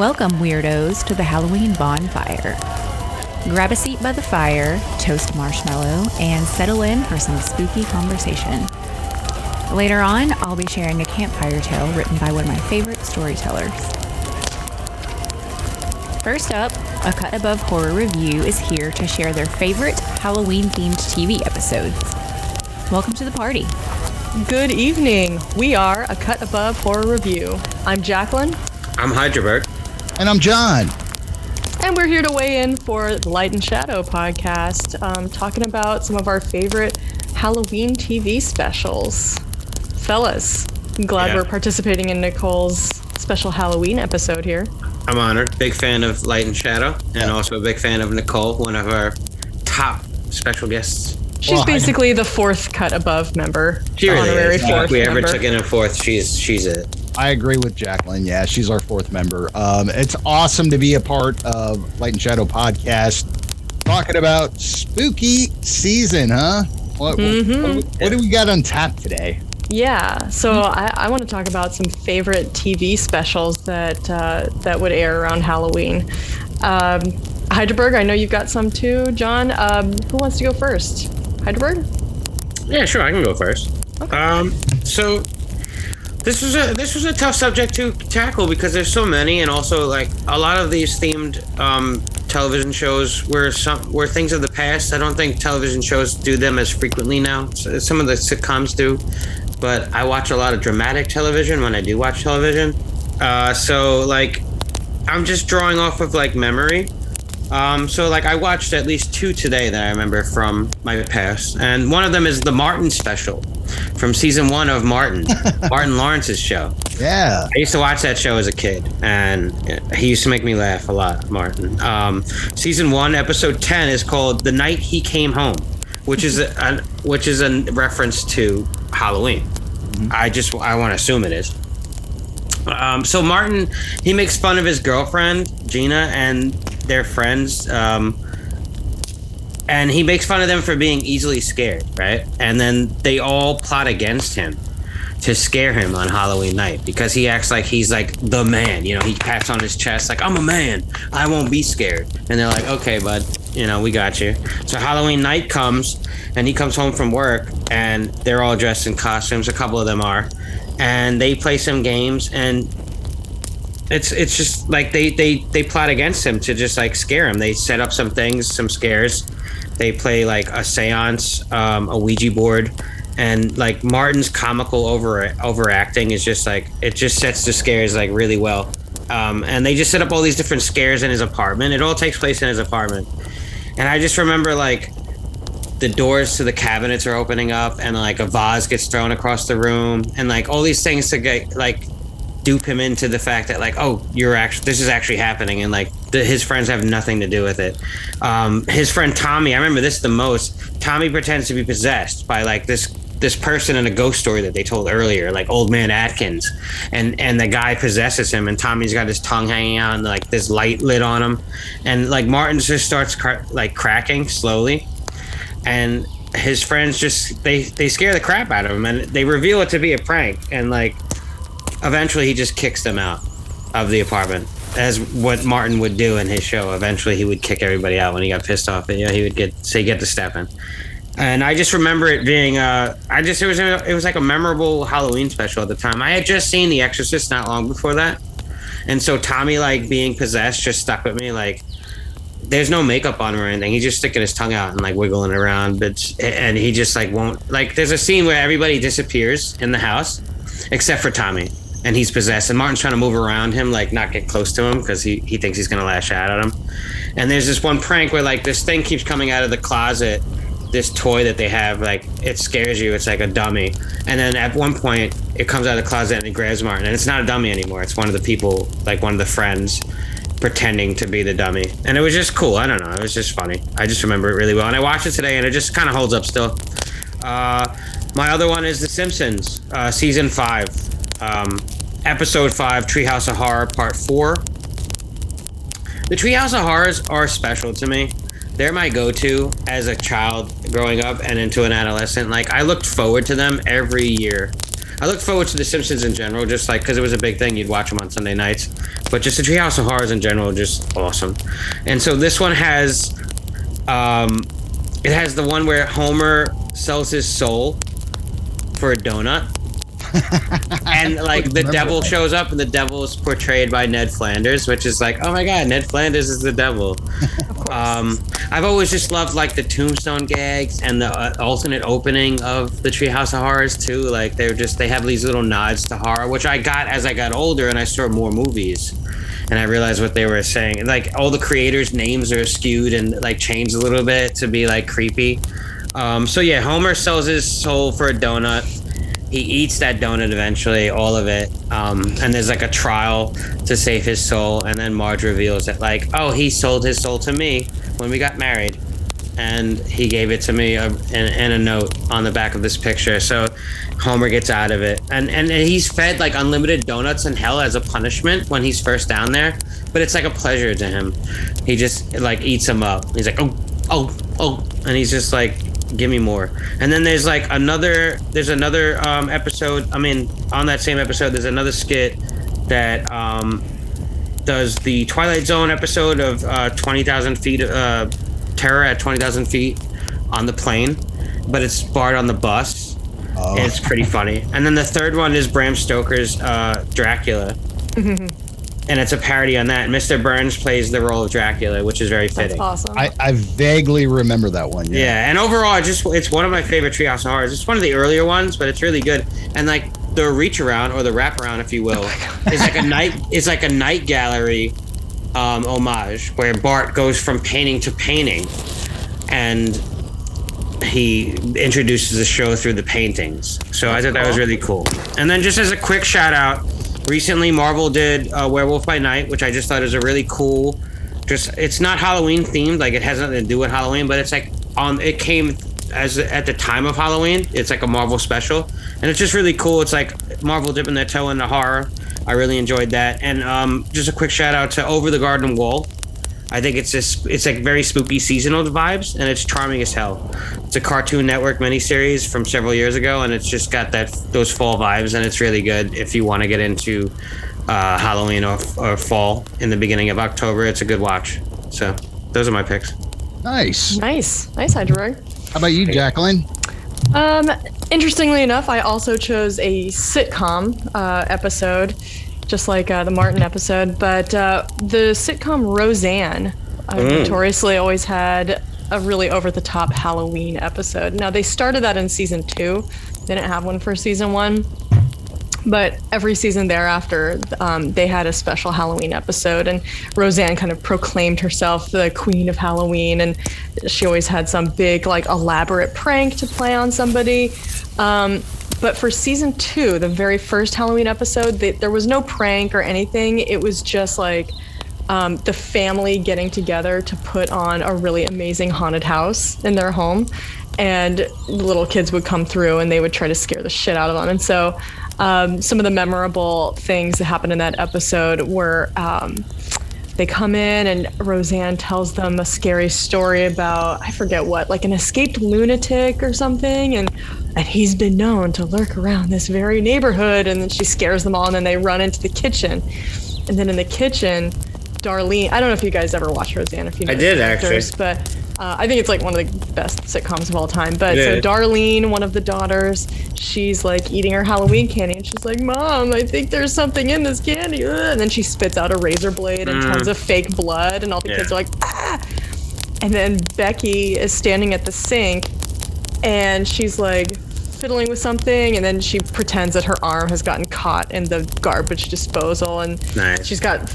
Welcome, weirdos, to the Halloween bonfire. Grab a seat by the fire, toast a marshmallow, and settle in for some spooky conversation. Later on, I'll be sharing a campfire tale written by one of my favorite storytellers. First up, A Cut Above Horror Review is here to share their favorite Halloween themed TV episodes. Welcome to the party. Good evening. We are A Cut Above Horror Review. I'm Jacqueline, I'm Heidelberg. And I'm John. and we're here to weigh in for the Light and Shadow podcast, um, talking about some of our favorite Halloween TV specials. Fellas, I'm glad Yeah. we're participating in Nicole's special Halloween episode here. I'm honored. Big fan of Light and Shadow, and also a big fan of Nicole, one of our top special guests. She's Well, basically the fourth Cut Above member. She really honorary is. fourth If we ever member. took in a fourth, she's she's it. I agree with Jacqueline. Yeah, she's our fourth member. Um, it's awesome to be a part of Light and Shadow podcast, talking about spooky season, huh? What, Mm-hmm. what, what do we got on tap today? Yeah, so I, I want to talk about some favorite TV specials that uh, that would air around Halloween. Um, Heidelberg, I know you've got some too. John, um, who wants to go first? Heidelberg? Yeah, sure. I can go first. Um, so this was a this was a tough subject to tackle because there's so many, and also like a lot of these themed um, television shows were some were things of the past. I don't think television shows do them as frequently now. Some of the sitcoms do, but I watch a lot of dramatic television when I do watch television. Uh, so like, I'm just drawing off of like memory. Um, so like I watched at least two today that I remember from my past, and one of them is the Martin special from season one of Martin, Martin Lawrence's show. Yeah. I used to watch that show as a kid, and he used to make me laugh a lot, Martin. Um, season one, episode ten is called "The Night He Came Home," which is a, a which is a reference to Halloween. I just I want to assume it is. Um, so Martin, he makes fun of his girlfriend Gina and their friends, um, and he makes fun of them for being easily scared, right? And then they all plot against him to scare him on Halloween night because he acts like he's like the man. You know, he pats on his chest like I'm a man. I won't be scared. And they're like, okay, bud, you know, we got you. So Halloween night comes, and he comes home from work, and they're all dressed in costumes. A couple of them are, and they play some games, and it's it's just like they they they plot against him to just like scare him. They set up some things, some scares. They play like a séance, um, a Ouija board, and like Martin's comical over overacting is just like it just sets the scares like really well. Um, and they just set up all these different scares in his apartment. It all takes place in his apartment, and I just remember like the doors to the cabinets are opening up, and like a vase gets thrown across the room, and like all these things to get like dupe him into the fact that like oh you're actually this is actually happening and like the, his friends have nothing to do with it. Um, his friend tommy i remember this the most tommy pretends to be possessed by like this this person in a ghost story that they told earlier like old man atkins. And and the guy possesses him and tommy's got his tongue hanging out and like this light lit on him. And like martin just starts cr- like cracking slowly. And his friends just they they scare the crap out of him and they reveal it to be a prank. And like eventually he just kicks them out of the apartment as what Martin would do in his show. Eventually he would kick everybody out when he got pissed off. But yeah, he would get say get the step in. And I just remember it being uh I just it was a, it was like a memorable Halloween special at the time. I had just seen The Exorcist not long before that. And so Tommy like being possessed just stuck with me like there's no makeup on him or anything. He's just sticking his tongue out and like wiggling around, but and he just like won't like. There's a scene where everybody disappears in the house, except for Tommy, and he's possessed. And Martin's trying to move around him, like not get close to him because he, he thinks he's gonna lash out at him. And there's this one prank where like this thing keeps coming out of the closet, this toy that they have, like it scares you. It's like a dummy. And then at one point it comes out of the closet and it grabs Martin, and it's not a dummy anymore. It's one of the people, like one of the friends. Pretending to be the dummy, and it was just cool. I don't know, it was just funny. I just remember it really well, and I watched it today, and it just kind of holds up still. Uh, my other one is The Simpsons, uh, season five, um, episode five, Treehouse of Horror, part four. The Treehouse of Horrors are special to me. They're my go-to as a child growing up and into an adolescent. Like I looked forward to them every year. I looked forward to The Simpsons in general, just like because it was a big thing. You'd watch them on Sunday nights, but just the Treehouse of Horrors in general, just awesome. And so this one has, um, it has the one where Homer sells his soul for a donut. and like the devil shows up and the devil is portrayed by Ned Flanders, which is like, oh my god, Ned Flanders is the devil. um, I've always just loved like the tombstone gags and the uh, alternate opening of the Treehouse of Horrors too. Like they're just they have these little nods to horror, which I got as I got older and I saw more movies. And I realized what they were saying. Like all the creators' names are skewed and like changed a little bit to be like creepy. Um, so yeah, Homer sells his soul for a donut. He eats that donut eventually, all of it. Um, and there's like a trial to save his soul. And then Marge reveals that, like, oh, he sold his soul to me when we got married. And he gave it to me uh, in, in a note on the back of this picture. So Homer gets out of it. And, and, and he's fed like unlimited donuts in hell as a punishment when he's first down there. But it's like a pleasure to him. He just like eats them up. He's like, oh, oh, oh. And he's just like, give me more. And then there's like another there's another um, episode i mean on that same episode there's another skit that um, does the twilight zone episode of uh, 20000 feet uh, terror at 20000 feet on the plane but it's Bart on the bus. Oh. and it's pretty funny. And then the third one is bram stoker's uh, dracula and it's a parody on that mr burns plays the role of dracula which is very That's fitting awesome. I, I vaguely remember that one. Yeah. yeah, and overall, it just it's one of my favorite Treehouse of Horrors. It's one of the earlier ones, but it's really good. And like the reach around or the wrap around, if you will, is like a night is like a night gallery um, homage where Bart goes from painting to painting, and he introduces the show through the paintings. So I thought that was really cool. And then just as a quick shout out, recently Marvel did uh, Werewolf by Night, which I just thought is a really cool. Just it's not Halloween themed, like it has nothing to do with Halloween, but it's like on it came as at the time of Halloween. It's like a Marvel special, and it's just really cool. It's like Marvel dipping their toe in the horror. I really enjoyed that. And um, just a quick shout out to Over the Garden Wall. I think it's just it's like very spooky seasonal vibes, and it's charming as hell. It's a Cartoon Network miniseries from several years ago, and it's just got that those fall vibes, and it's really good if you want to get into uh, Halloween or, or fall in the beginning of October. It's a good watch. So those are my picks. Nice. nice, nice, Heidelberg. How about you, Jacqueline? Um, interestingly enough, I also chose a sitcom uh, episode, just like uh, the Martin episode. But uh, the sitcom Roseanne uh, notoriously always had a really over-the-top Halloween episode. Now they started that in season two. Didn't have one for season one. But every season thereafter, um, they had a special Halloween episode, and Roseanne kind of proclaimed herself the queen of Halloween, and she always had some big, like, elaborate prank to play on somebody. Um, but for season two, the very first Halloween episode, they, there was no prank or anything. It was just like um, the family getting together to put on a really amazing haunted house in their home. And the little kids would come through and they would try to scare the shit out of them. And so um, some of the memorable things that happened in that episode were um, they come in and Roseanne tells them a scary story about I forget what, like an escaped lunatic or something, and and he's been known to lurk around this very neighborhood. And then she scares them all, and then they run into the kitchen, and then in the kitchen, Darlene. I don't know if you guys ever watched Roseanne. If you know I did, actually. but. Uh, I think it's like one of the best sitcoms of all time. But so Darlene, one of the daughters, she's like eating her Halloween candy, and she's like, "Mom, I think there's something in this candy." Ugh. And then she spits out a razor blade and tons of fake blood, and all the Yeah. kids are like, "Ah!" And then Becky is standing at the sink, and she's like, fiddling with something, and then she pretends that her arm has gotten caught in the garbage disposal, and Nice. she's got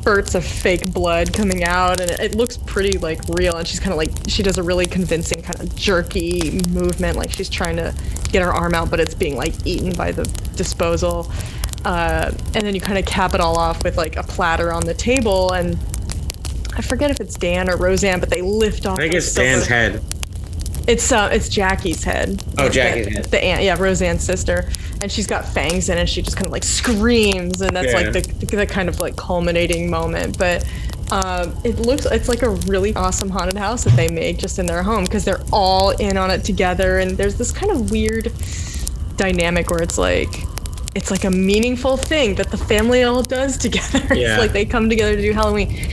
spurts of fake blood coming out, and it, it looks pretty like real. And she's kind of like she does a really convincing kind of jerky movement, like she's trying to get her arm out, but it's being like eaten by the disposal. Uh, and then you kind of cap it all off with like a platter on the table, and I forget if it's Dan or Roseanne, but they lift off. I think it's Dan's head. It's uh, it's Jackie's head. Oh, The- Jackie's the, head. The aunt, yeah, Roseanne's sister, and she's got fangs in, and she just kind of like screams, and that's like Yeah. the, the kind of like culminating moment. But um, it looks it's like a really awesome haunted house that they make just in their home because they're all in on it together, and there's this kind of weird dynamic where it's like. It's like a meaningful thing that the family all does together. Yeah. it's like they come together to do Halloween.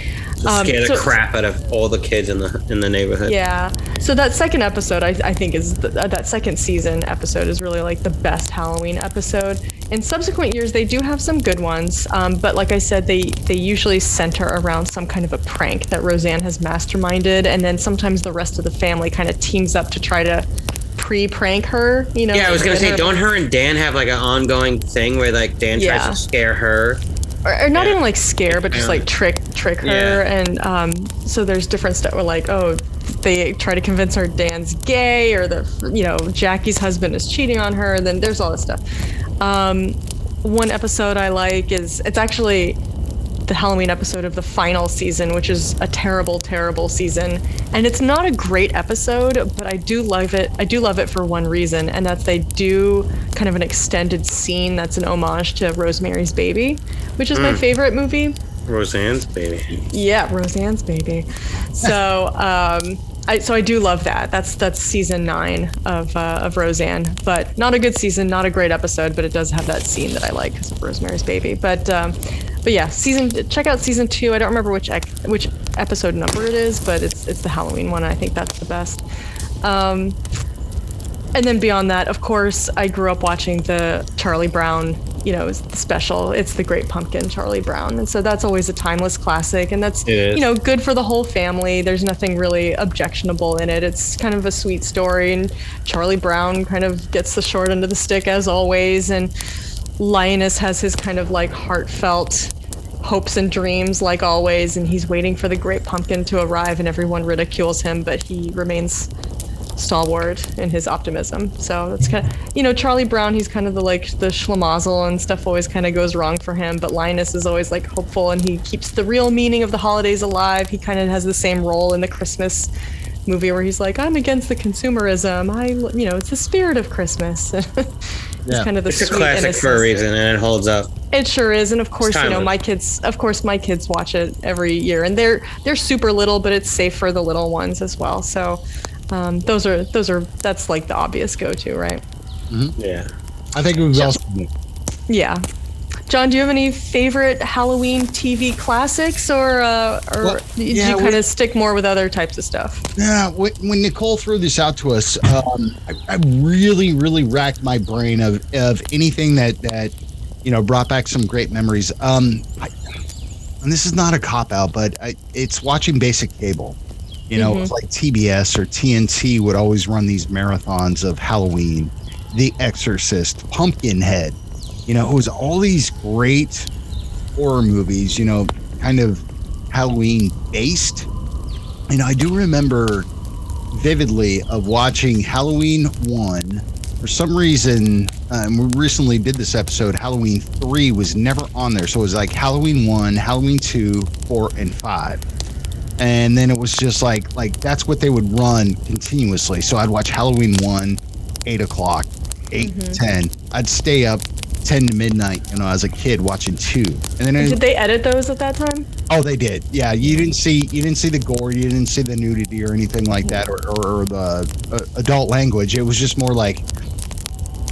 Um, Scare the so- crap out of all the kids in the in the neighborhood. yeah. So that second episode, I, I think, is the, uh, that second season episode is really like the best Halloween episode. In subsequent years, they do have some good ones, um, but like I said, they they usually center around some kind of a prank that Roseanne has masterminded, and then sometimes the rest of the family kind of teams up to try to pre-prank her. You know? Yeah, I was gonna say, her- don't her and Dan have like an ongoing thing where like Dan Yeah. tries to scare her? Or, or not Yeah. even like scare, but just like trick trick her. Yeah. And um, so there's different stuff where like, oh, they try to convince her Dan's gay, or the you know Jackie's husband is cheating on her. And then there's all this stuff. Um, one episode I like is it's actually the Halloween episode of the final season, which is a terrible, terrible season. And it's not a great episode, but I do love it. I do love it for one reason, and that's they do kind of an extended scene that's an homage to Rosemary's Baby, which is my favorite movie. Roseanne's baby. Yeah, Roseanne's Baby. So, um, I, so I do love that. That's that's season nine of uh, of Roseanne, but not a good season, not a great episode, but it does have that scene that I like because of Rosemary's Baby. But um, but yeah, season check out season two. I don't remember which ec- which episode number it is, but it's it's the Halloween one. I think that's the best. Um, and then beyond that, of course, I grew up watching the Charlie Brown, you know, special. It's the Great Pumpkin, Charlie Brown, and so that's always a timeless classic, and that's you know good for the whole family. There's nothing really objectionable in it. It's kind of a sweet story, and Charlie Brown kind of gets the short end of the stick as always, and Linus has his kind of like heartfelt hopes and dreams like always and he's waiting for the great pumpkin to arrive and everyone ridicules him but he remains stalwart in his optimism. So it's kind of, you know, Charlie Brown, he's kind of the like the schlemazel and stuff always kind of goes wrong for him. But Linus is always like hopeful and he keeps the real meaning of the holidays alive. He kind of has the same role in the Christmas movie where he's like, I'm against the consumerism. I, you know, it's the spirit of Christmas. it's Yeah. kind of the It's a sweet classic for a reason, and it holds up. It sure is, and of course, you know, my kids. Of course, my kids watch it every year, and they're they're super little, but it's safe for the little ones as well. So, um, those are those are that's like the obvious go-to, right? Yeah. I think it was also Yeah. John, do you have any favorite Halloween TV classics, or uh, or Well, yeah, you kind of stick more with other types of stuff? Yeah, when, when Nicole threw this out to us, um, I, I really, really racked my brain of, of anything that that you know brought back some great memories. Um, I, and this is not a cop out, but I, it's watching basic cable. You know, it's like TBS or TNT would always run these marathons of Halloween, The Exorcist, Pumpkinhead. You know, it was all these great horror movies. You know, kind of Halloween based. You know, I do remember vividly of watching Halloween 1. For some reason, um, we recently did this episode, Halloween 3 was never on there. So it was like Halloween 1, Halloween 2, 4, and 5. And then it was just like, like that's what they would run continuously. So I'd watch Halloween 1, 8 o'clock, 8, 10. I'd stay up 10 to midnight, you know, as a kid watching 2. And then Did they edit those at that time? Oh, they did. Yeah, you didn't see you didn't see the gore, you didn't see the nudity or anything like that, or, or, or the uh, adult language. It was just more like,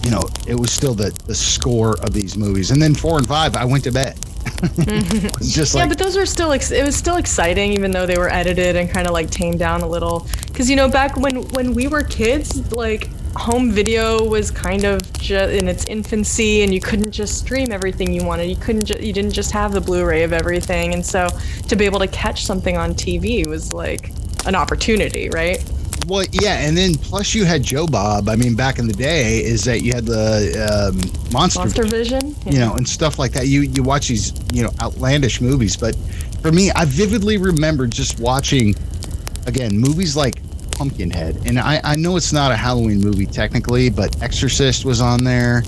you know, it was still the the score of these movies. And then four and five, I went to bed. it was just yeah, like but those were still ex- it was still exciting, even though they were edited and kind of like tamed down a little. Because you know, back when when we were kids, like home video was kind of ju- in its infancy, and you couldn't just stream everything you wanted. You couldn't ju- you didn't just have the Blu-ray of everything, and so to be able to catch something on TV was like an opportunity, right? Well, yeah, and then plus you had Joe Bob. I mean, back in the day, is that you had the um, monster, Monster Vision. you know, and stuff like that. You you watch these you know outlandish movies, but for me, I vividly remember just watching again movies like Pumpkinhead, and I I know it's not a Halloween movie technically, but Exorcist was on there.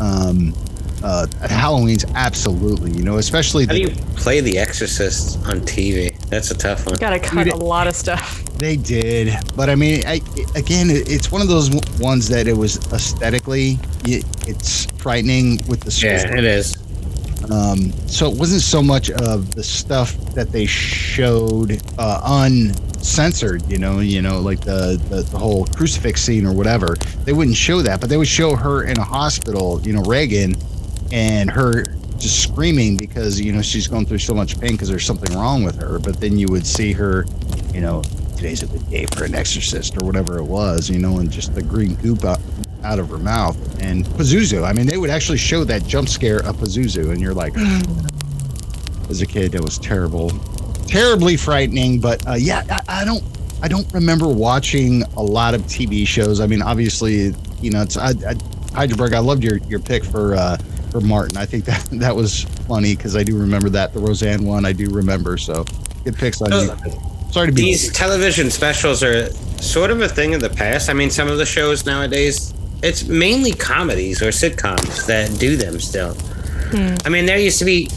Um, uh, Halloween's absolutely, you know, especially How do you play The Exorcist on TV? That's a tough one. Got to cut Dude, a lot of stuff. They did, but I mean, I, again, it's one of those ones that it was aesthetically, y- it's frightening with the Yeah, it is. Um, so it wasn't so much of the stuff that they showed uh, uncensored, you know, you know, like the, the the whole crucifix scene or whatever. They wouldn't show that, but they would show her in a hospital, you know, Regan, and her just screaming because you know she's going through so much pain because there's something wrong with her. But then you would see her, you know, today's a good day for an exorcist or whatever it was, you know, and just the green goop out, out of her mouth and Pazuzu. I mean, they would actually show that jump scare of Pazuzu, and you're like, as a kid, that was terrible, terribly frightening. But uh, yeah, I, I don't, I don't remember watching a lot of TV shows. I mean, obviously, you know, it's I, I, Heidelberg. I loved your your pick for uh, for Martin. I think that that was funny because I do remember that the Roseanne one. I do remember. So good picks on you. Sorry to be These television specials are sort of a thing of the past. I mean, some of the shows nowadays, it's mainly comedies or sitcoms that do them still. I mean, there used to be.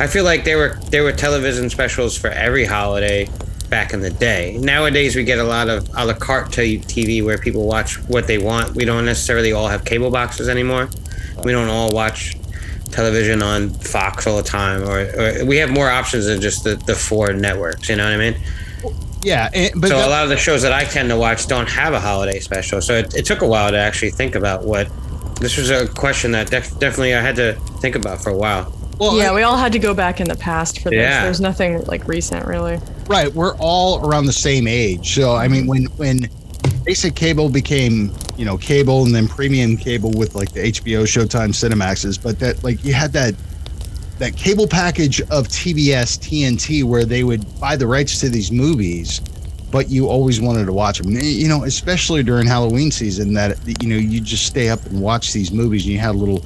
I feel like there were there were television specials for every holiday back in the day. Nowadays, we get a lot of a la carte TV where people watch what they want. We don't necessarily all have cable boxes anymore. We don't all watch television on Fox all the time, or, or we have more options than just the, the four networks. You know what I mean? yeah, and, but So that- a lot of the shows that I tend to watch don't have a holiday special. So it, it took a while to actually think about what. This was a question that def- definitely I had to think about for a while. Well, Yeah, we all had to go back in the past for this. There's nothing like recent, really. Right, we're all around the same age. So I mean, when when basic cable became you know cable and then premium cable with like the HBO, Showtime, Cinemaxes, but that like you had that that cable package of TBS, TNT, where they would buy the rights to these movies, but you always wanted to watch them. You know, especially during Halloween season, that you know you just stay up and watch these movies, and you had a little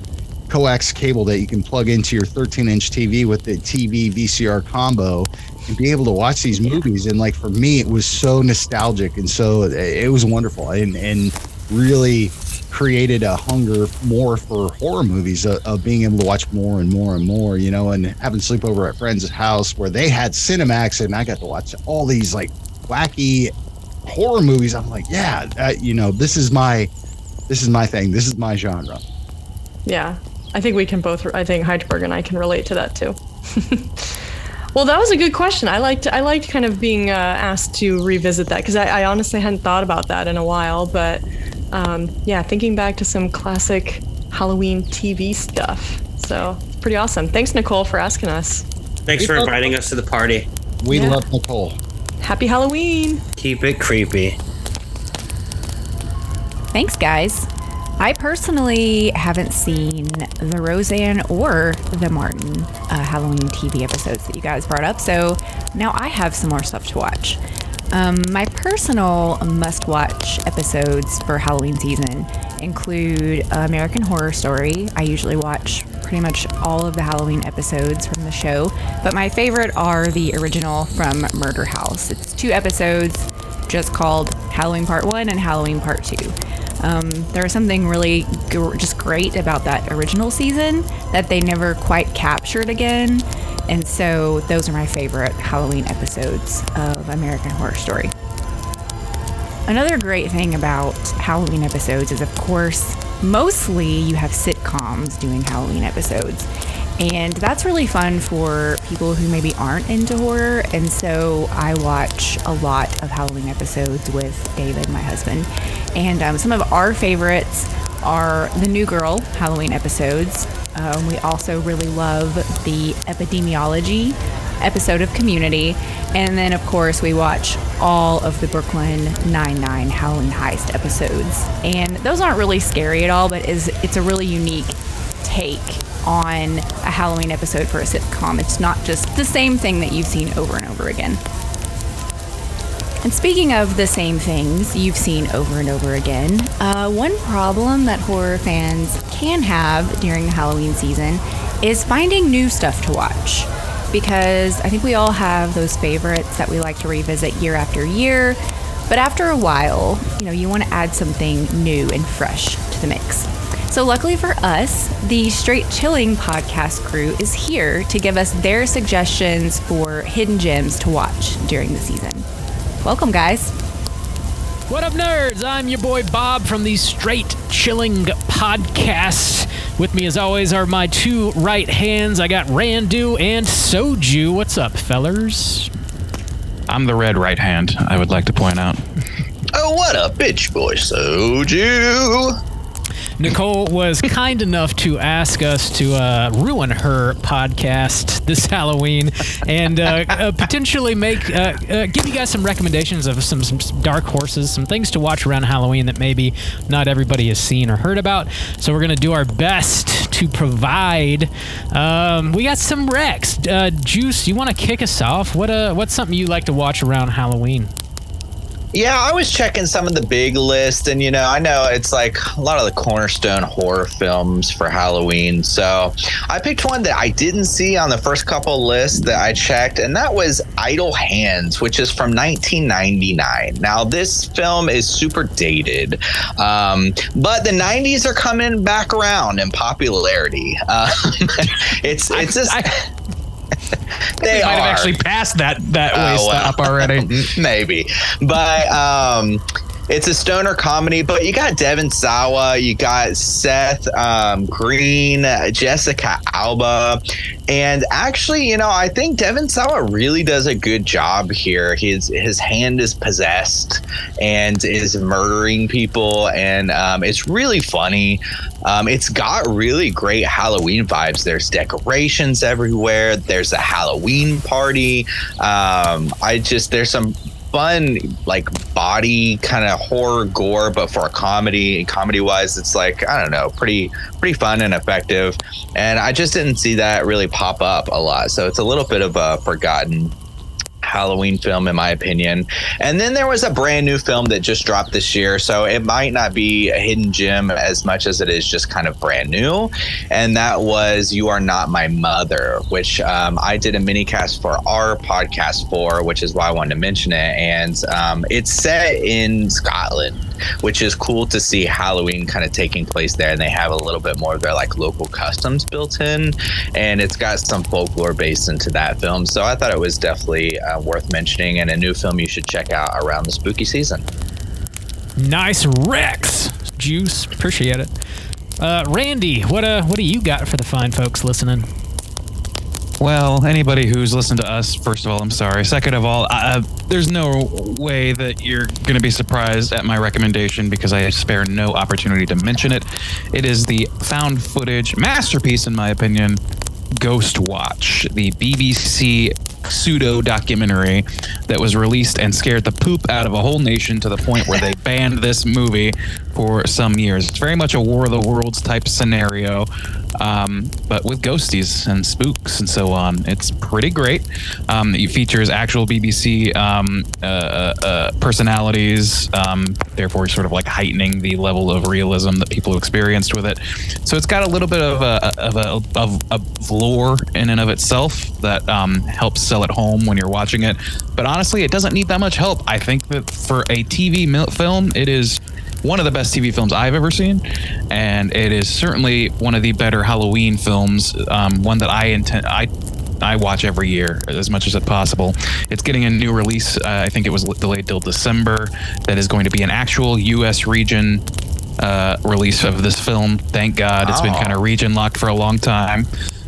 coax cable that you can plug into your 13 inch TV with the TV VCR combo and be able to watch these movies. And like for me, it was so nostalgic and so it was wonderful and, and really created a hunger more for horror movies uh, of being able to watch more and more and more, you know, and having sleepover at friends' house where they had Cinemax and I got to watch all these like wacky horror movies. I'm like, yeah, uh, you know, this is my, this is my thing. This is my genre. Yeah, I think we can both. I think Heidelberg and I can relate to that too. well, that was a good question. I liked. I liked kind of being uh, asked to revisit that because I, I honestly hadn't thought about that in a while. But um, yeah, thinking back to some classic Halloween TV stuff. So it's pretty awesome. Thanks, Nicole, for asking us. Thanks for inviting us to the party. We Yeah. love Nicole. Happy Halloween! Keep it creepy. Thanks, guys. I personally haven't seen the Roseanne or the Martin uh, Halloween TV episodes that you guys brought up, so now I have some more stuff to watch. Um, my personal must watch episodes for Halloween season include American Horror Story. I usually watch pretty much all of the Halloween episodes from the show, but my favorite are the original from Murder House. It's two episodes just called Halloween Part 1 and Halloween Part 2. Um, there was something really just great about that original season that they never quite captured again. And so those are my favorite Halloween episodes of American Horror Story. Another great thing about Halloween episodes is, of course, mostly you have sitcoms doing Halloween episodes. And that's really fun for people who maybe aren't into horror. And so I watch a lot of Halloween episodes with David, my husband. And um, some of our favorites are the New Girl Halloween episodes. Um, we also really love the epidemiology episode of Community. And then, of course, we watch all of the Brooklyn Nine-Nine Halloween Heist episodes. And those aren't really scary at all, but is it's a really unique take on a Halloween episode for a sitcom. It's not just the same thing that you've seen over and over again. And speaking of the same things you've seen over and over again, uh, one problem that horror fans can have during the Halloween season is finding new stuff to watch. Because I think we all have those favorites that we like to revisit year after year, but after a while, you know, you want to add something new and fresh to the mix. So, luckily for us, the Straight Chilling podcast crew is here to give us their suggestions for hidden gems to watch during the season. Welcome, guys. What up, nerds? I'm your boy Bob from the Straight Chilling Podcast. With me, as always, are my two right hands. I got Randu and Soju. What's up, fellers? I'm the red right hand, I would like to point out. Oh, what a bitch boy, Soju. Nicole was kind enough to ask us to uh, ruin her podcast this Halloween and uh, uh, potentially make uh, uh, give you guys some recommendations of some, some dark horses, some things to watch around Halloween that maybe not everybody has seen or heard about. So we're gonna do our best to provide. Um, we got some recs. Uh, Juice, you want to kick us off? What what's something you like to watch around Halloween? Yeah, I was checking some of the big list, and you know, I know it's like a lot of the cornerstone horror films for Halloween. So I picked one that I didn't see on the first couple lists that I checked, and that was Idle Hands, which is from 1999. Now, this film is super dated, um, but the 90s are coming back around in popularity. Um, it's it's just. I- they might are. have actually passed that that Oh, way well. stop already. maybe but um it's a stoner comedy, but you got Devon Sawa, you got Seth um, Green, Jessica Alba, and actually, you know, I think Devon Sawa really does a good job here. His his hand is possessed and is murdering people, and um, it's really funny. Um, it's got really great Halloween vibes. There's decorations everywhere. There's a Halloween party. Um, I just there's some fun like body kind of horror gore but for a comedy and comedy wise it's like i don't know pretty pretty fun and effective and i just didn't see that really pop up a lot so it's a little bit of a forgotten Halloween film, in my opinion. And then there was a brand new film that just dropped this year. So it might not be a hidden gem as much as it is just kind of brand new. And that was You Are Not My Mother, which um, I did a mini cast for our podcast for, which is why I wanted to mention it. And um, it's set in Scotland, which is cool to see Halloween kind of taking place there. And they have a little bit more of their like local customs built in. And it's got some folklore based into that film. So I thought it was definitely uh, worth mentioning and a new film you should check out around the spooky season. Nice Rex Juice, appreciate it. Uh, Randy, what uh, what do you got for the fine folks listening? Well, anybody who's listened to us, first of all, I'm sorry. Second of all, uh, there's no way that you're going to be surprised at my recommendation because I spare no opportunity to mention it. It is the found footage masterpiece, in my opinion, Ghost Watch, the BBC pseudo documentary that was released and scared the poop out of a whole nation to the point where they banned this movie for some years. It's very much a War of the Worlds type scenario, um, but with ghosties and spooks and so on. It's pretty great. Um, it features actual BBC um, uh, uh, uh, personalities, um, therefore, sort of like heightening the level of realism that people experienced with it. So it's got a little bit of a, of a, of, a lore in and of itself that um, helps sell it home when you're watching it. But honestly, it doesn't need that much help. I think that for a TV film, it is one of the best TV films I've ever seen, and it is certainly one of the better Halloween films. Um, one that I intend I I watch every year as much as it's possible. It's getting a new release. Uh, I think it was delayed till December. That is going to be an actual U.S. region uh, release of this film. Thank God, it's been Oh. kind of region locked for a long time.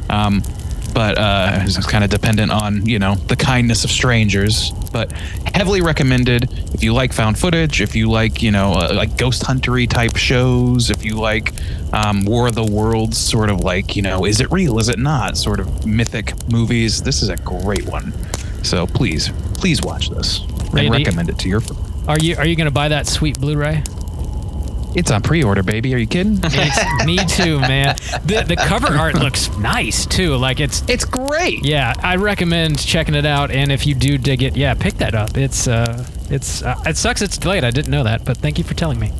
Um, but uh, it's kind of dependent on you know the kindness of strangers. But heavily recommended if you like found footage, if you like you know uh, like ghost huntery type shows, if you like um, War of the Worlds sort of like you know is it real, is it not sort of mythic movies. This is a great one. So please, please watch this and Randy? recommend it to your. Are you are you gonna buy that sweet Blu-ray? It's on pre-order, baby. Are you kidding? It's, me too, man. The the cover art looks nice too. Like it's it's great. yeah. I recommend checking it out. And if you do dig it, yeah, pick that up. It's uh It's uh, it sucks it's delayed. I didn't know that, but thank you for telling me.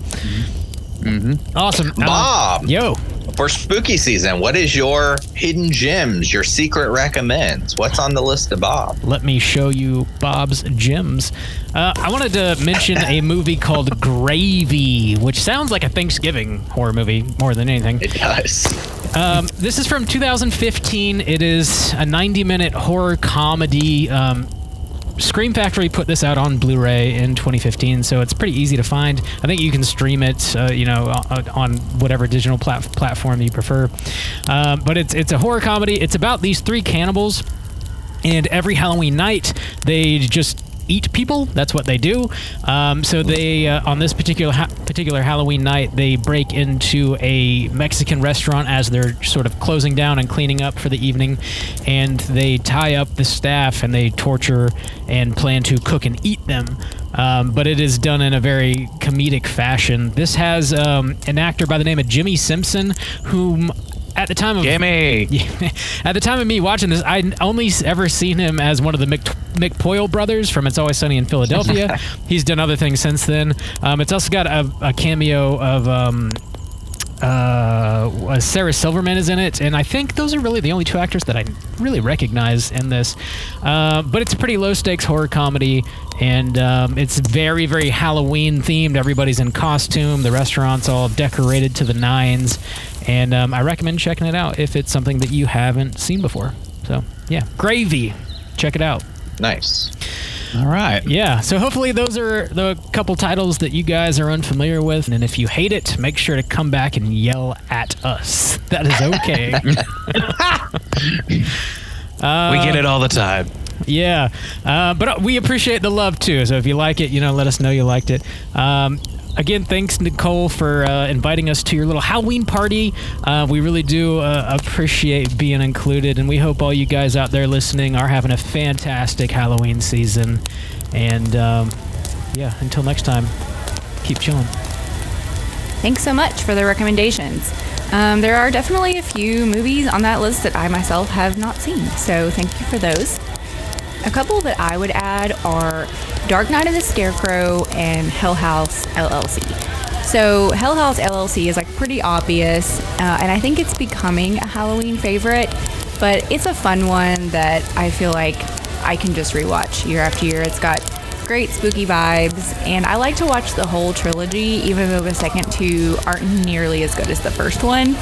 Awesome, Uh, Bob. yo, For spooky season, what is your hidden gems, your secret recommends? What's on the list of Bob? let me show you Bob's gems. Uh, I wanted to mention a movie called Gravy, which sounds like a Thanksgiving horror movie more than anything. It does. Um, this is from 2015. It is a 90 minute horror comedy. Um, Scream Factory put this out on Blu-ray in 2015, so it's pretty easy to find. I think you can stream it, uh, you know, on, on whatever digital plat- platform you prefer. Um, but it's it's a horror comedy. It's about these three cannibals, and every Halloween night they just eat people. That's what they do. Um, so they uh, on this particular ha- particular Halloween night they break into a Mexican restaurant as they're sort of closing down and cleaning up for the evening, and they tie up the staff and they torture and plan to cook and eat them. Um, but it is done in a very comedic fashion. This has um, an actor by the name of Jimmy Simpson, whom at the time of Gimme. At the time of me watching this, I'd only ever seen him as one of the Mc, McPoyle brothers from It's Always Sunny in Philadelphia. He's done other things since then. Um, it's also got a, a cameo of um, uh, Sarah Silverman is in it, and I think those are really the only two actors that I really recognize in this. Uh, but it's a pretty low stakes horror comedy, and um, it's very, very Halloween themed. Everybody's in costume. The restaurant's all decorated to the nines, and um, I recommend checking it out if it's something that you haven't seen before. So yeah, Gravy, check it out. Nice. All right. Yeah, so hopefully those are the couple titles that you guys are unfamiliar with, and if you hate it, make sure to come back and yell at us. That is okay. we get it all the time. yeah, uh, but we appreciate the love too. So if you like it, you know, let us know you liked it. Um, Again, thanks Nicole for uh, inviting us to your little Halloween party. Uh, we really do uh, appreciate being included, and we hope all you guys out there listening are having a fantastic Halloween season. And um, yeah, until next time, keep chilling. Thanks so much for the recommendations. Um, there are definitely a few movies on that list that I myself have not seen, so thank you for those. A couple that I would add are Dark Night of the Scarecrow and Hell House LLC. So, Hell House LLC is like pretty obvious, uh, and I think it's becoming a Halloween favorite, but it's a fun one that I feel like I can just rewatch year after year. It's got great spooky vibes, and I like to watch the whole trilogy, even though the second two aren't nearly as good as the first one.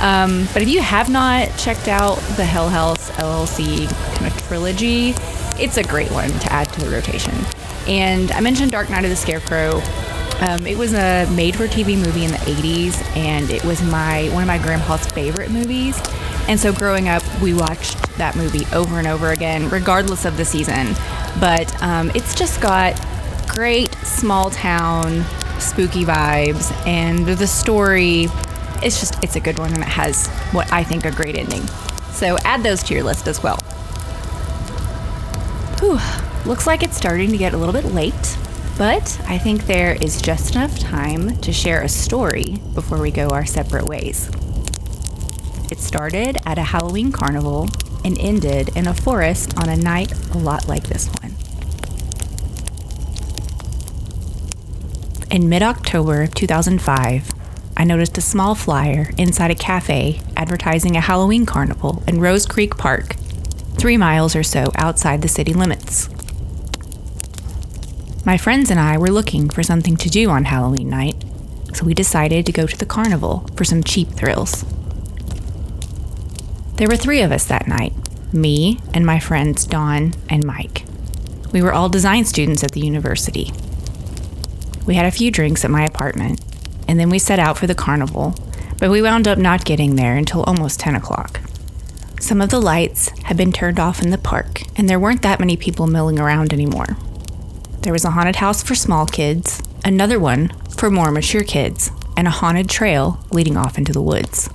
Um, but if you have not checked out the Hell House LLC kind of trilogy, it's a great one to add to the rotation. And I mentioned Dark Night of the Scarecrow. Um, it was a made-for-TV movie in the 80s, and it was my one of my grandpa's favorite movies. And so growing up, we watched that movie over and over again, regardless of the season. But um, it's just got great small town spooky vibes, and the story. It's just it's a good one, and it has what I think a great ending. So add those to your list as well. Whew, looks like it's starting to get a little bit late, but I think there is just enough time to share a story before we go our separate ways. It started at a Halloween carnival and ended in a forest on a night a lot like this one. In mid October of 2005, I noticed a small flyer inside a cafe advertising a Halloween carnival in Rose Creek Park, three miles or so outside the city limits. My friends and I were looking for something to do on Halloween night, so we decided to go to the carnival for some cheap thrills. There were three of us that night me and my friends Dawn and Mike. We were all design students at the university. We had a few drinks at my apartment, and then we set out for the carnival, but we wound up not getting there until almost 10 o'clock. Some of the lights had been turned off in the park, and there weren't that many people milling around anymore. There was a haunted house for small kids, another one for more mature kids, and a haunted trail leading off into the woods.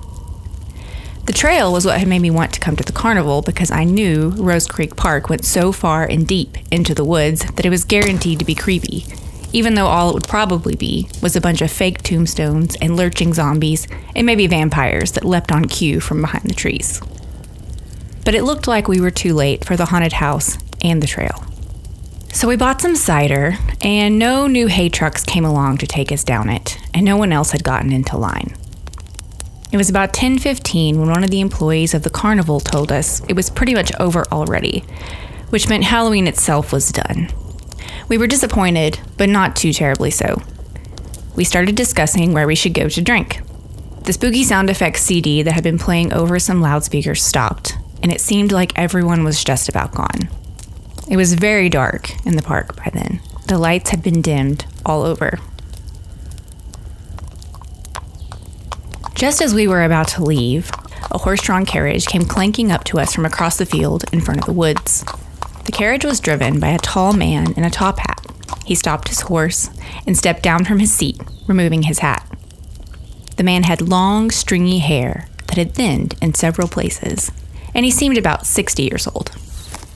The trail was what had made me want to come to the carnival because I knew Rose Creek Park went so far and deep into the woods that it was guaranteed to be creepy, even though all it would probably be was a bunch of fake tombstones and lurching zombies and maybe vampires that leapt on cue from behind the trees. But it looked like we were too late for the haunted house and the trail. So we bought some cider, and no new hay trucks came along to take us down it, and no one else had gotten into line. It was about 10:15 when one of the employees of the carnival told us it was pretty much over already, which meant Halloween itself was done. We were disappointed, but not too terribly so. We started discussing where we should go to drink. The spooky sound effects CD that had been playing over some loudspeakers stopped, and it seemed like everyone was just about gone. It was very dark in the park by then. The lights had been dimmed all over. Just as we were about to leave, a horse drawn carriage came clanking up to us from across the field in front of the woods. The carriage was driven by a tall man in a top hat. He stopped his horse and stepped down from his seat, removing his hat. The man had long, stringy hair that had thinned in several places, and he seemed about 60 years old.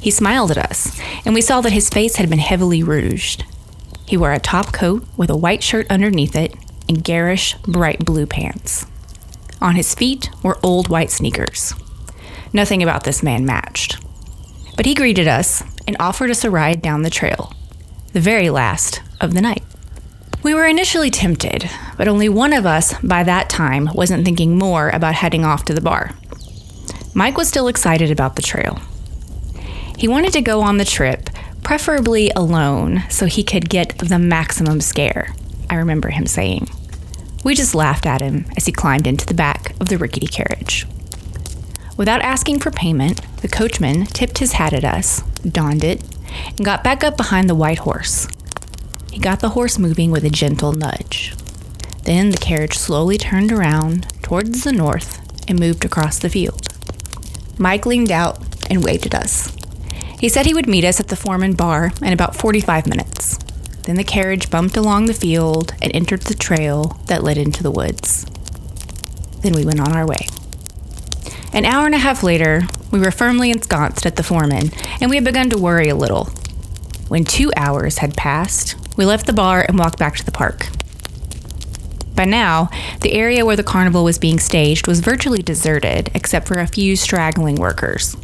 He smiled at us, and we saw that his face had been heavily rouged. He wore a top coat with a white shirt underneath it and garish, bright blue pants. On his feet were old white sneakers. Nothing about this man matched. But he greeted us and offered us a ride down the trail, the very last of the night. We were initially tempted, but only one of us by that time wasn't thinking more about heading off to the bar. Mike was still excited about the trail. He wanted to go on the trip, preferably alone, so he could get the maximum scare, I remember him saying. We just laughed at him as he climbed into the back of the rickety carriage. Without asking for payment, the coachman tipped his hat at us, donned it, and got back up behind the white horse. He got the horse moving with a gentle nudge. Then the carriage slowly turned around towards the north and moved across the field. Mike leaned out and waved at us. He said he would meet us at the Foreman Bar in about 45 minutes. Then the carriage bumped along the field and entered the trail that led into the woods. Then we went on our way. An hour and a half later, we were firmly ensconced at the Foreman, and we had begun to worry a little. When two hours had passed, we left the bar and walked back to the park. By now, the area where the carnival was being staged was virtually deserted except for a few straggling workers.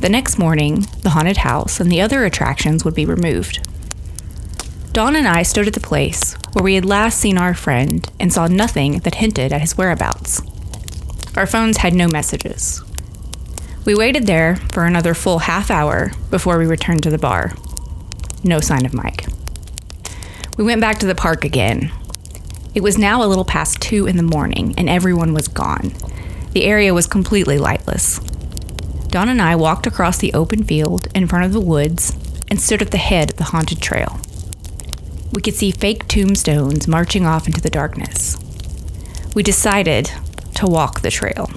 The next morning, the haunted house and the other attractions would be removed. Dawn and I stood at the place where we had last seen our friend and saw nothing that hinted at his whereabouts. Our phones had no messages. We waited there for another full half hour before we returned to the bar. No sign of Mike. We went back to the park again. It was now a little past two in the morning and everyone was gone. The area was completely lightless. Dawn and I walked across the open field in front of the woods and stood at the head of the haunted trail. We could see fake tombstones marching off into the darkness. We decided to walk the trail.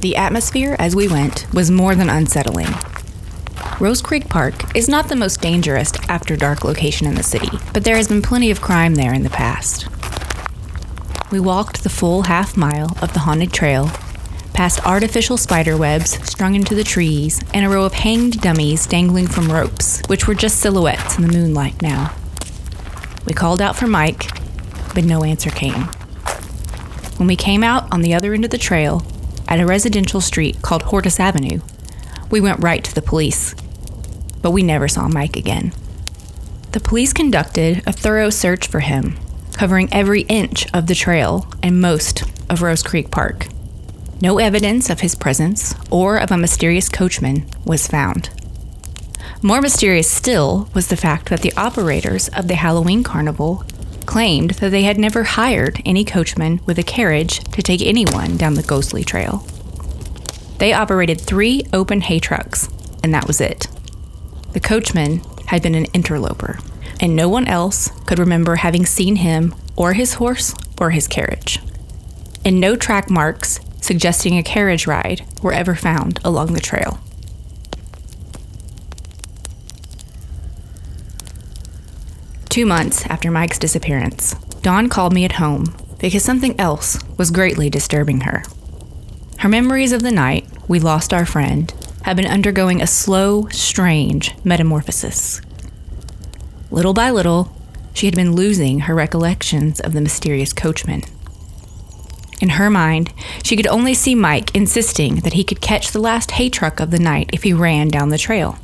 The atmosphere as we went was more than unsettling. Rose Creek Park is not the most dangerous after dark location in the city, but there has been plenty of crime there in the past. We walked the full half mile of the haunted trail past artificial spider webs strung into the trees and a row of hanged dummies dangling from ropes, which were just silhouettes in the moonlight now. We called out for Mike, but no answer came. When we came out on the other end of the trail, at a residential street called Hortus Avenue, we went right to the police. But we never saw Mike again. The police conducted a thorough search for him, covering every inch of the trail and most of Rose Creek Park. No evidence of his presence or of a mysterious coachman was found. More mysterious still was the fact that the operators of the Halloween carnival claimed that they had never hired any coachman with a carriage to take anyone down the ghostly trail. They operated three open hay trucks, and that was it. The coachman had been an interloper, and no one else could remember having seen him or his horse or his carriage. And no track marks suggesting a carriage ride were ever found along the trail. Two months after Mike's disappearance, Dawn called me at home because something else was greatly disturbing her. Her memories of the night we lost our friend had been undergoing a slow, strange metamorphosis. Little by little, she had been losing her recollections of the mysterious coachman. In her mind, she could only see Mike insisting that he could catch the last hay truck of the night if he ran down the trail.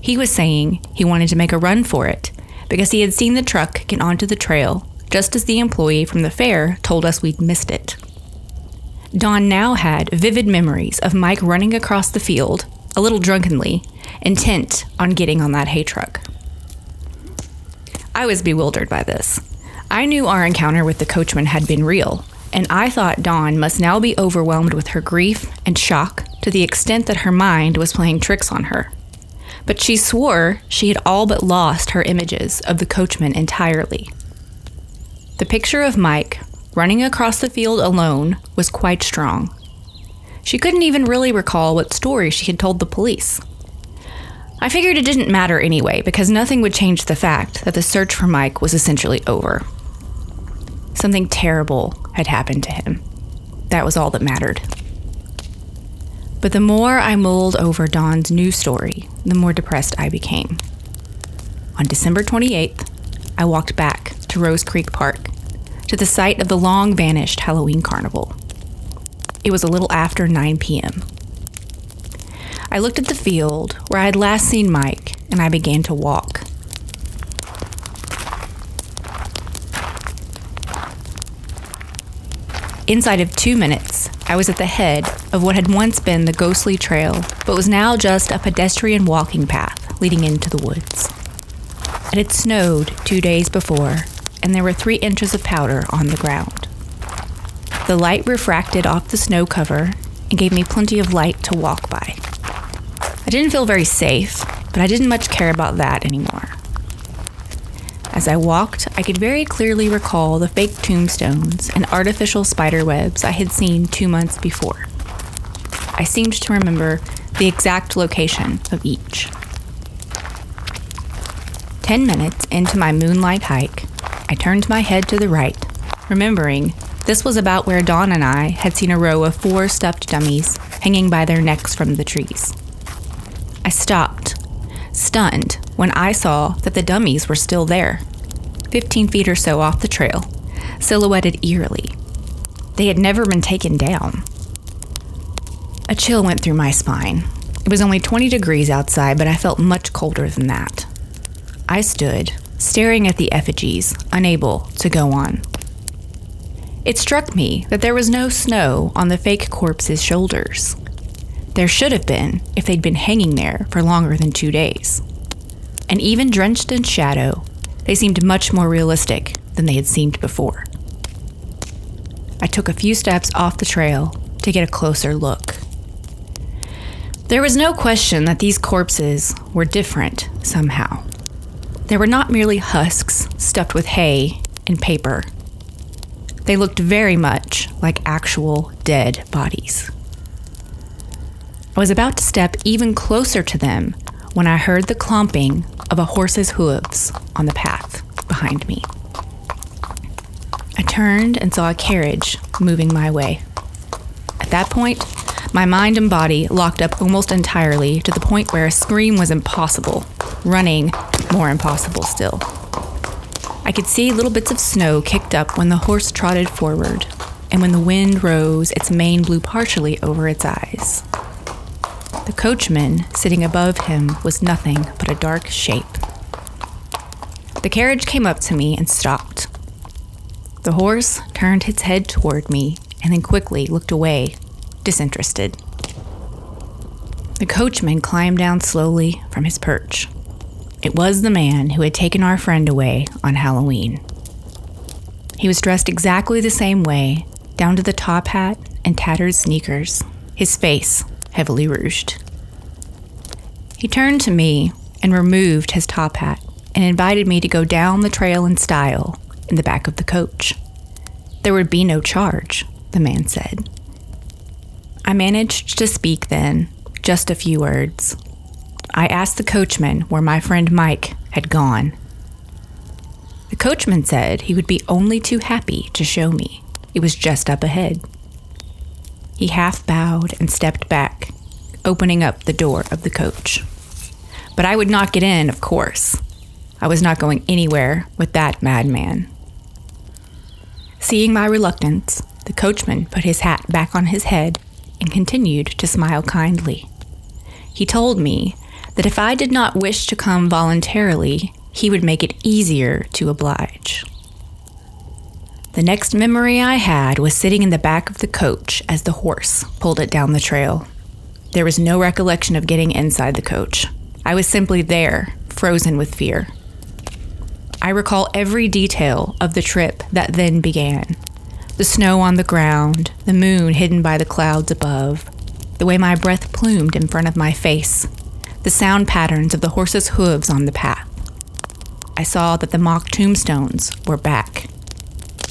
He was saying he wanted to make a run for it because he had seen the truck get onto the trail just as the employee from the fair told us we'd missed it. Dawn now had vivid memories of Mike running across the field, a little drunkenly, intent on getting on that hay truck. I was bewildered by this. I knew our encounter with the coachman had been real, and I thought Dawn must now be overwhelmed with her grief and shock to the extent that her mind was playing tricks on her. But she swore she had all but lost her images of the coachman entirely. The picture of Mike running across the field alone was quite strong. She couldn't even really recall what story she had told the police. I figured it didn't matter anyway because nothing would change the fact that the search for Mike was essentially over. Something terrible had happened to him. That was all that mattered. But the more I mulled over Dawn's new story, the more depressed I became. On December 28th, I walked back to Rose Creek Park, to the site of the long vanished Halloween carnival. It was a little after 9 p.m. I looked at the field where I had last seen Mike and I began to walk. Inside of two minutes, I was at the head of what had once been the ghostly trail, but was now just a pedestrian walking path leading into the woods. It had snowed two days before, and there were three inches of powder on the ground. The light refracted off the snow cover and gave me plenty of light to walk by. I didn't feel very safe, but I didn't much care about that anymore. As I walked, I could very clearly recall the fake tombstones and artificial spider webs I had seen two months before. I seemed to remember the exact location of each. Ten minutes into my moonlight hike, I turned my head to the right, remembering this was about where Dawn and I had seen a row of four stuffed dummies hanging by their necks from the trees. I stopped, stunned, when I saw that the dummies were still there, 15 feet or so off the trail, silhouetted eerily. They had never been taken down. A chill went through my spine. It was only 20 degrees outside, but I felt much colder than that. I stood, staring at the effigies, unable to go on. It struck me that there was no snow on the fake corpses' shoulders. There should have been if they'd been hanging there for longer than two days. And even drenched in shadow, they seemed much more realistic than they had seemed before. I took a few steps off the trail to get a closer look. There was no question that these corpses were different somehow. They were not merely husks stuffed with hay and paper. They looked very much like actual dead bodies. I was about to step even closer to them when I heard the clomping of a horse's hooves on the path behind me. I turned and saw a carriage moving my way. At that point, my mind and body locked up almost entirely to the point where a scream was impossible, running more impossible still. I could see little bits of snow kicked up when the horse trotted forward, and when the wind rose, its mane blew partially over its eyes. The coachman, sitting above him, was nothing but a dark shape. The carriage came up to me and stopped. The horse turned its head toward me and then quickly looked away, disinterested. The coachman climbed down slowly from his perch. It was the man who had taken our friend away on Halloween. He was dressed exactly the same way, down to the top hat and tattered sneakers, his face heavily rouged. He turned to me and removed his top hat and invited me to go down the trail in style in the back of the coach. There would be no charge, the man said. I managed to speak then, just a few words. I asked the coachman where my friend Mike had gone. The coachman said he would be only too happy to show me. It was just up ahead. He half bowed and stepped back, opening up the door of the coach. But I would not get in, of course. I was not going anywhere with that madman. Seeing my reluctance, the coachman put his hat back on his head and continued to smile kindly. He told me that if I did not wish to come voluntarily, he would make it easier to oblige. The next memory I had was sitting in the back of the coach as the horse pulled it down the trail. There was no recollection of getting inside the coach. I was simply there, frozen with fear. I recall every detail of the trip that then began the snow on the ground, the moon hidden by the clouds above, the way my breath plumed in front of my face, the sound patterns of the horse's hooves on the path. I saw that the mock tombstones were back.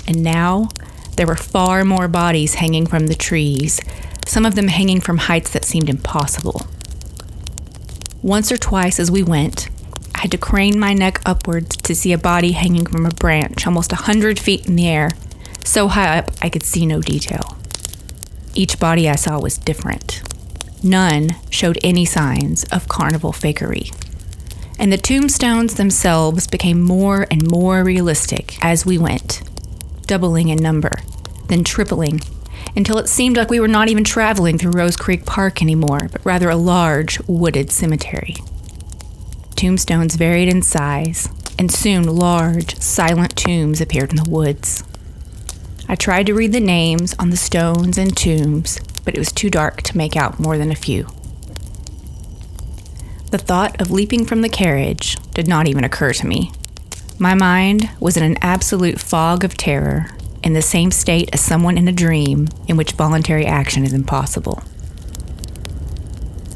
And now there were far more bodies hanging from the trees, some of them hanging from heights that seemed impossible. Once or twice as we went, I had to crane my neck upwards to see a body hanging from a branch almost a hundred feet in the air, so high up I could see no detail. Each body I saw was different. None showed any signs of carnival fakery. And the tombstones themselves became more and more realistic as we went, doubling in number, then tripling, until it seemed like we were not even traveling through Rose Creek Park anymore, but rather a large, wooded cemetery. Tombstones varied in size, and soon large, silent tombs appeared in the woods. I tried to read the names on the stones and tombs, but it was too dark to make out more than a few. The thought of leaping from the carriage did not even occur to me. My mind was in an absolute fog of terror, in the same state as someone in a dream in which voluntary action is impossible.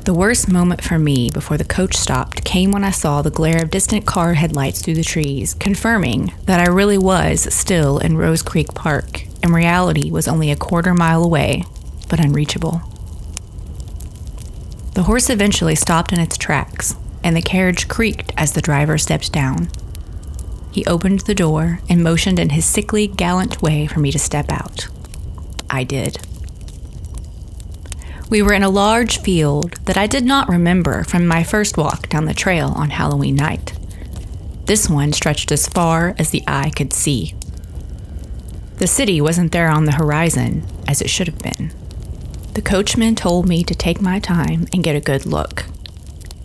The worst moment for me before the coach stopped came when I saw the glare of distant car headlights through the trees, confirming that I really was still in Rose Creek Park and reality was only a quarter mile away, but unreachable. The horse eventually stopped in its tracks, and the carriage creaked as the driver stepped down. He opened the door and motioned in his sickly, gallant way for me to step out. I did. We were in a large field that I did not remember from my first walk down the trail on Halloween night. This one stretched as far as the eye could see. The city wasn't there on the horizon, as it should have been. The coachman told me to take my time and get a good look.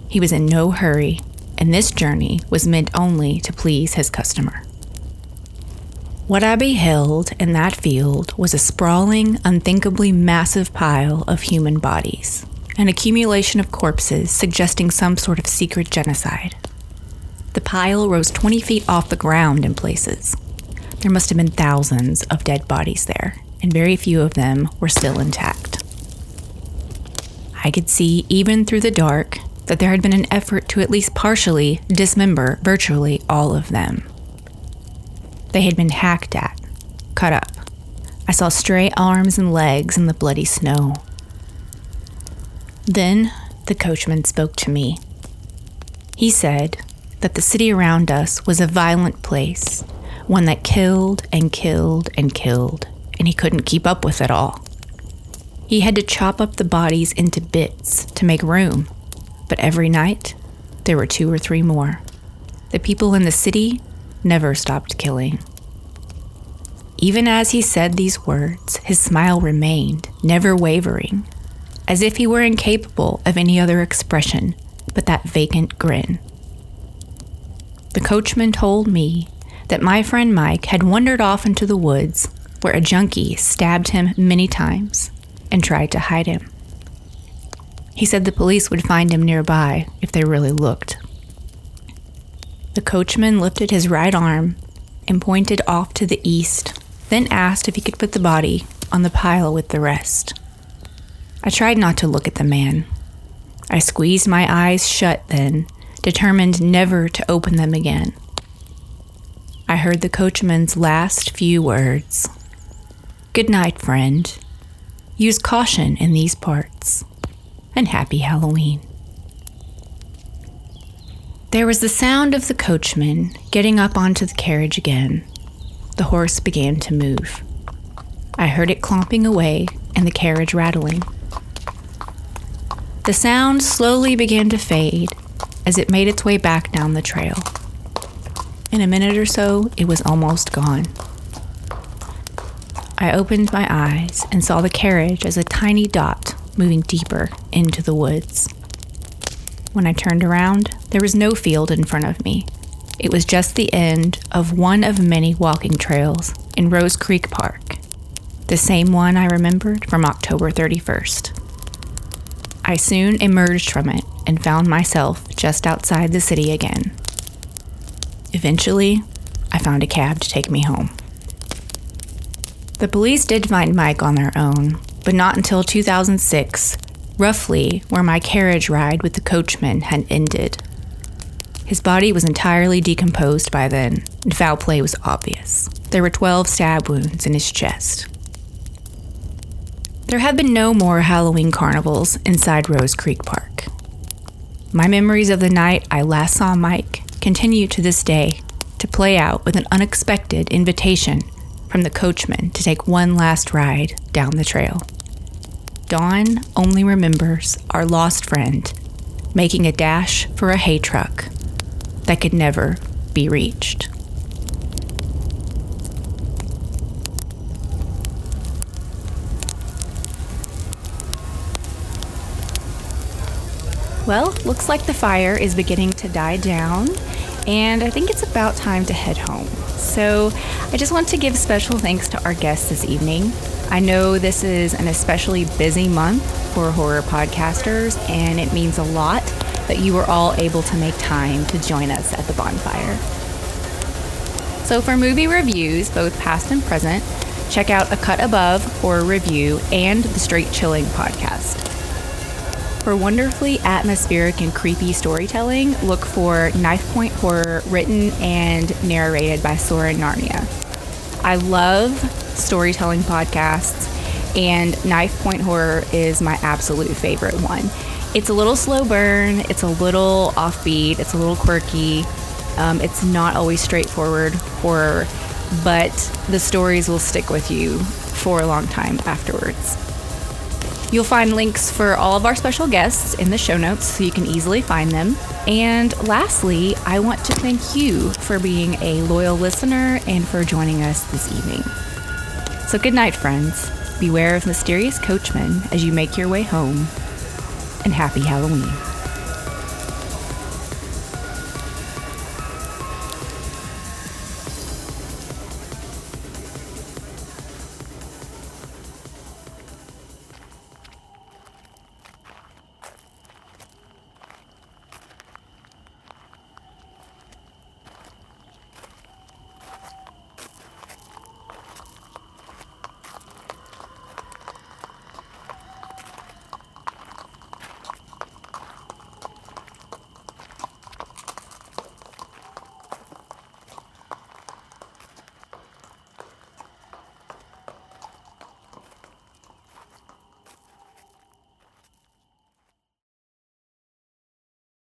He was in no hurry, and this journey was meant only to please his customer. What I beheld in that field was a sprawling, unthinkably massive pile of human bodies, an accumulation of corpses suggesting some sort of secret genocide. The pile rose 20 feet off the ground in places. There must have been thousands of dead bodies there, and very few of them were still intact. I could see, even through the dark, that there had been an effort to at least partially dismember virtually all of them. They had been hacked at, cut up. I saw stray arms and legs in the bloody snow. Then the coachman spoke to me. He said that the city around us was a violent place, one that killed and killed and killed, and he couldn't keep up with it all. He had to chop up the bodies into bits to make room, but every night there were two or three more. The people in the city never stopped killing. Even as he said these words, his smile remained, never wavering, as if he were incapable of any other expression but that vacant grin. The coachman told me that my friend Mike had wandered off into the woods where a junkie stabbed him many times and tried to hide him. He said the police would find him nearby if they really looked. The coachman lifted his right arm and pointed off to the east, then asked if he could put the body on the pile with the rest. I tried not to look at the man. I squeezed my eyes shut then, determined never to open them again. I heard the coachman's last few words Good night, friend. Use caution in these parts. And happy Halloween. There was the sound of the coachman getting up onto the carriage again. The horse began to move. I heard it clomping away and the carriage rattling. The sound slowly began to fade as it made its way back down the trail. In a minute or so, it was almost gone. I opened my eyes and saw the carriage as a tiny dot moving deeper into the woods. when I turned around, there was no field in front of me. It was just the end of one of many walking trails in Rose Creek Park, the same one I remembered from October 31st. I soon emerged from it and found myself just outside the city again. Eventually, I found a cab to take me home. The police did find Mike on their own, but not until 2006, roughly where my carriage ride with the coachman had ended. His body was entirely decomposed by then, and foul play was obvious. There were 12 stab wounds in his chest. There have been no more Halloween carnivals inside Rose Creek Park. My memories of the night I last saw Mike continue to this day to play out with an unexpected invitation from the coachman to take one last ride down the trail. Dawn only remembers our lost friend making a dash for a hay truck that could never be reached. Well, looks like the fire is beginning to die down, and I think it's about time to head home. So, I just want to give special thanks to our guests this evening. I know this is an especially busy month for horror podcasters, and it means a lot that you were all able to make time to join us at the bonfire. So, for movie reviews, both past and present, check out A Cut Above Horror Review and the Straight Chilling podcast. For wonderfully atmospheric and creepy storytelling, look for Knifepoint Horror, written and narrated by Soren Narnia. I love storytelling podcasts, and Knifepoint Horror is my absolute favorite one. It's a little slow burn, it's a little offbeat, it's a little quirky. Um, it's not always straightforward horror, but the stories will stick with you for a long time afterwards. You'll find links for all of our special guests in the show notes so you can easily find them. And lastly, I want to thank you for being a loyal listener and for joining us this evening. So, good night, friends. Beware of mysterious coachmen as you make your way home, and happy Halloween.